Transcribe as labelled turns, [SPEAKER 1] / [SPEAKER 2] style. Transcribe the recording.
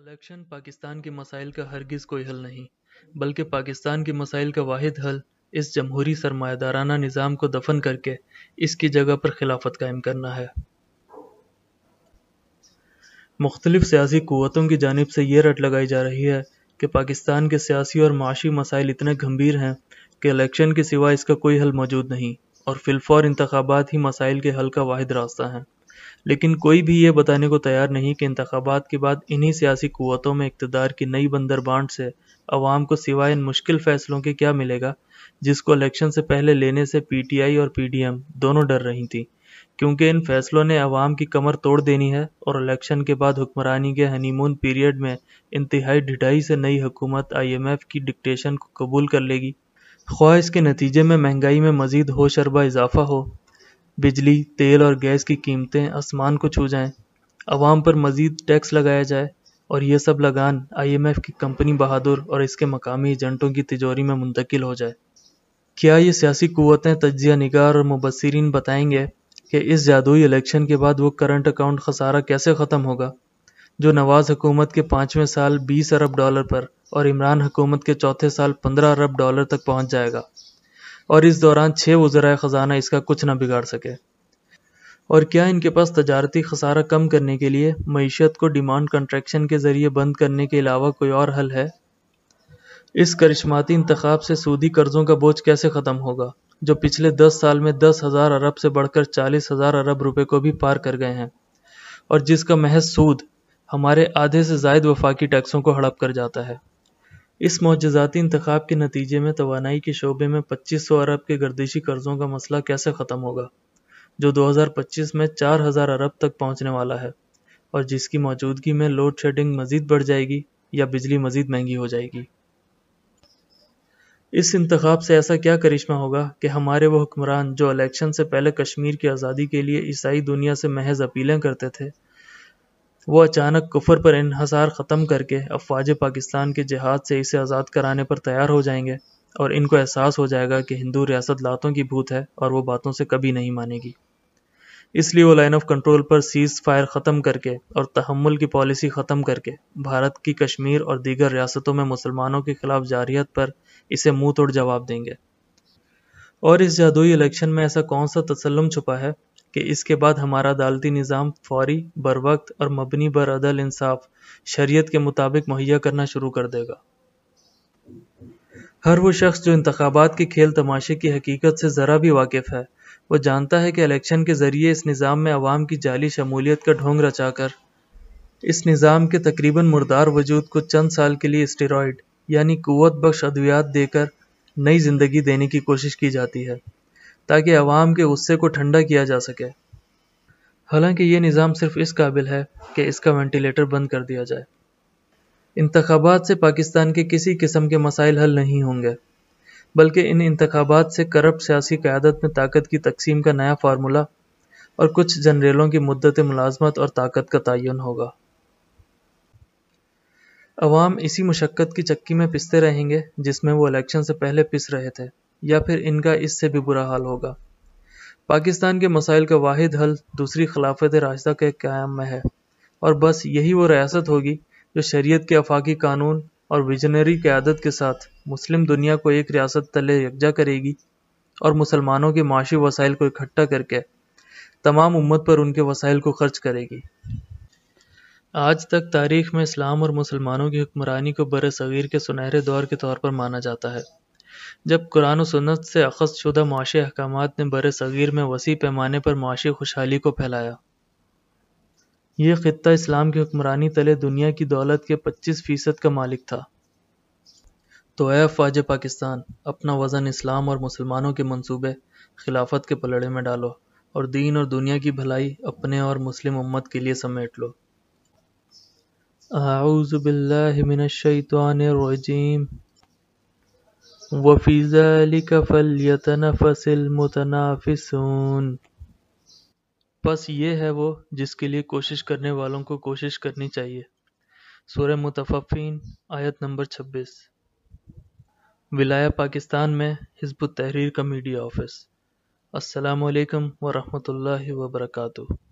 [SPEAKER 1] Election Pakistan کے مسائل کا ہرگز کوئی حل نہیں، بلکہ پاکستان کے مسائل کا واحد حل اس جمہوری سرمایہ دارانہ نظام کو دفن کر کے اس کی جگہ پر خلافت قائم کرنا ہے۔ مختلف سیاسی قوتوں کی جانب سے یہ رٹ لگائی جا رہی ہے کہ پاکستان کے سیاسی اور معاشی مسائل اتنے گھمبیر ہیں کہ الیکشن کے سوا اس کا کوئی حل موجود نہیں اور فلفور انتخابات ہی مسائل کے حل کا واحد راستہ ہیں۔ لیکن کوئی بھی یہ بتانے کو تیار نہیں کہ انتخابات کے بعد انہی سیاسی قوتوں میں اقتدار کی نئی بندر بانٹ سے عوام کو سوائے ان مشکل فیصلوں کے کیا ملے گا، جس کو الیکشن سے پہلے لینے سے پی ٹی آئی اور پی ڈی ایم دونوں ڈر رہی تھیں۔ کیونکہ ان فیصلوں نے عوام کی کمر توڑ دینی ہے اور الیکشن کے بعد حکمرانی کے ہنی مون پیریڈ میں انتہائی ڈھٹائی سے نئی حکومت آئی ایم ایف کی ڈکٹیشن کو قبول کر لے گی۔ خواہ اس کے نتیجے میں مہنگائی میں مزید ہو شربہ اضافہ ہو۔ بجلی، تیل اور گیس کی قیمتیں آسمان کو چھو جائیں۔ عوام پر مزید ٹیکس لگایا جائے اور یہ سب لگان آئی ایم ایف کی کمپنی بہادر اور اس کے مقامی ایجنٹوں کی تجوری میں منتقل ہو جائے۔ کیا یہ سیاسی قوتیں تجزیہ نگار اور مبصرین بتائیں گے کہ اس جادوئی الیکشن کے بعد وہ کرنٹ اکاؤنٹ خسارہ کیسے ختم ہوگا؟ جو نواز حکومت کے پانچویں سال بیس ارب ڈالر پر اور عمران حکومت کے چوتھے سال پندرہ ارب ڈالر تک پہنچ جائے گا۔ اور اس دوران چھ وزرائے خزانہ اس کا کچھ نہ بگاڑ سکے۔ اور کیا ان کے پاس تجارتی خسارہ کم کرنے کے لیے معیشت کو ڈیمانڈ کنٹریکشن کے ذریعے بند کرنے کے علاوہ کوئی اور حل ہے؟ اس کرشماتی انتخاب سے سودی قرضوں کا بوجھ کیسے ختم ہوگا، جو پچھلے دس سال میں دس ہزار ارب سے بڑھ کر چالیس ہزار ارب روپے کو بھی پار کر گئے ہیں، اور جس کا محض سود ہمارے آدھے سے زائد وفاقی ٹیکسوں کو ہڑپ کر جاتا ہے۔ اس معجزاتی انتخاب کے نتیجے میں توانائی کے شعبے میں پچیس سو ارب کے گردشی قرضوں کا مسئلہ کیسے ختم ہوگا؟ جو دو ہزار پچیس میں چار ہزار ارب تک پہنچنے والا ہے اور جس کی موجودگی میں لوڈ شیڈنگ مزید بڑھ جائے گی یا بجلی مزید مہنگی ہو جائے گی۔ اس انتخاب سے ایسا کیا کرشمہ ہوگا کہ ہمارے وہ حکمران جو الیکشن سے پہلے کشمیر کی آزادی کے لیے عیسائی دنیا سے محض اپیلیں کرتے تھے وہ اچانک کفر پر انحصار ختم کر کے افواج پاکستان کے جہاد سے اسے آزاد کرانے پر تیار ہو جائیں گے اور ان کو احساس ہو جائے گا کہ ہندو ریاست لاتوں کی بھوت ہے اور وہ باتوں سے کبھی نہیں مانے گی۔ اس لیے وہ لائن آف کنٹرول پر سیز فائر ختم کر کے اور تحمل کی پالیسی ختم کر کے بھارت کی کشمیر اور دیگر ریاستوں میں مسلمانوں کے خلاف جاریت پر اسے منہ توڑ جواب دیں گے۔ اور اس جادوئی الیکشن میں ایسا کون سا تسلم چھپا ہے؟ کہ اس کے بعد ہمارا عدالتی نظام فوری بر وقت اور مبنی بر عدل انصاف شریعت کے مطابق مہیا کرنا شروع کر دے گا۔ ہر وہ شخص جو انتخابات کے کھیل تماشے کی حقیقت سے ذرا بھی واقف ہے، وہ جانتا ہے کہ الیکشن کے ذریعے اس نظام میں عوام کی جعلی شمولیت کا ڈھونگ رچا کر، اس نظام کے تقریباً مردار وجود کو چند سال کے لیے اسٹیرائڈ یعنی قوت بخش ادویات دے کر نئی زندگی دینے کی کوشش کی جاتی ہے۔ تاکہ عوام کے غصے کو ٹھنڈا کیا جا سکے۔ حالانکہ یہ نظام صرف اس قابل ہے کہ اس کا وینٹیلیٹر بند کر دیا جائے۔ انتخابات سے پاکستان کے کسی قسم کے مسائل حل نہیں ہوں گے، بلکہ ان انتخابات سے کرپٹ سیاسی قیادت میں طاقت کی تقسیم کا نیا فارمولا اور کچھ جنریلوں کی مدت ملازمت اور طاقت کا تعین ہوگا۔ عوام اسی مشقت کی چکی میں پستے رہیں گے جس میں وہ الیکشن سے پہلے پس رہے تھے۔ یا پھر ان کا اس سے بھی برا حال ہوگا۔ پاکستان کے مسائل کا واحد حل دوسری خلافت راستہ کے قیام میں ہے۔ اور بس یہی وہ ریاست ہوگی جو شریعت کے افاقی قانون اور ویژنری قیادت کے ساتھ مسلم دنیا کو ایک ریاست تلے یکجا کرے گی اور مسلمانوں کے معاشی وسائل کو اکٹھا کر کے تمام امت پر ان کے وسائل کو خرچ کرے گی۔ آج تک تاریخ میں اسلام اور مسلمانوں کی حکمرانی کو بر صغیر کے سنہرے دور کے طور پر مانا جاتا ہے۔ جب قرآن و سنت سے اخذ شدہ معاشی احکامات نے بر صغیر میں وسیع پیمانے پر معاشی خوشحالی کو پھیلایا۔ یہ خطہ اسلام کی حکمرانی تلے دنیا کی دولت کے پچیس فیصد کا مالک تھا۔ تو اے افواج پاکستان، اپنا وزن اسلام اور مسلمانوں کے منصوبے خلافت کے پلڑے میں ڈالو اور دین اور دنیا کی بھلائی اپنے اور مسلم امت کے لیے سمیٹ لو۔ اعوذ باللہ من الشیطان الرجیم۔ وفی ذلك فلیتنفس المتنافسون۔ پس یہ ہے وہ جس کے لیے کوشش کرنے والوں کو کوشش کرنی چاہیے۔ سورہ متففین، آیت نمبر چھبیس۔ ولایہ پاکستان میں حزب التحریر کا میڈیا آفس۔ السلام علیکم ورحمۃ اللہ وبرکاتہ۔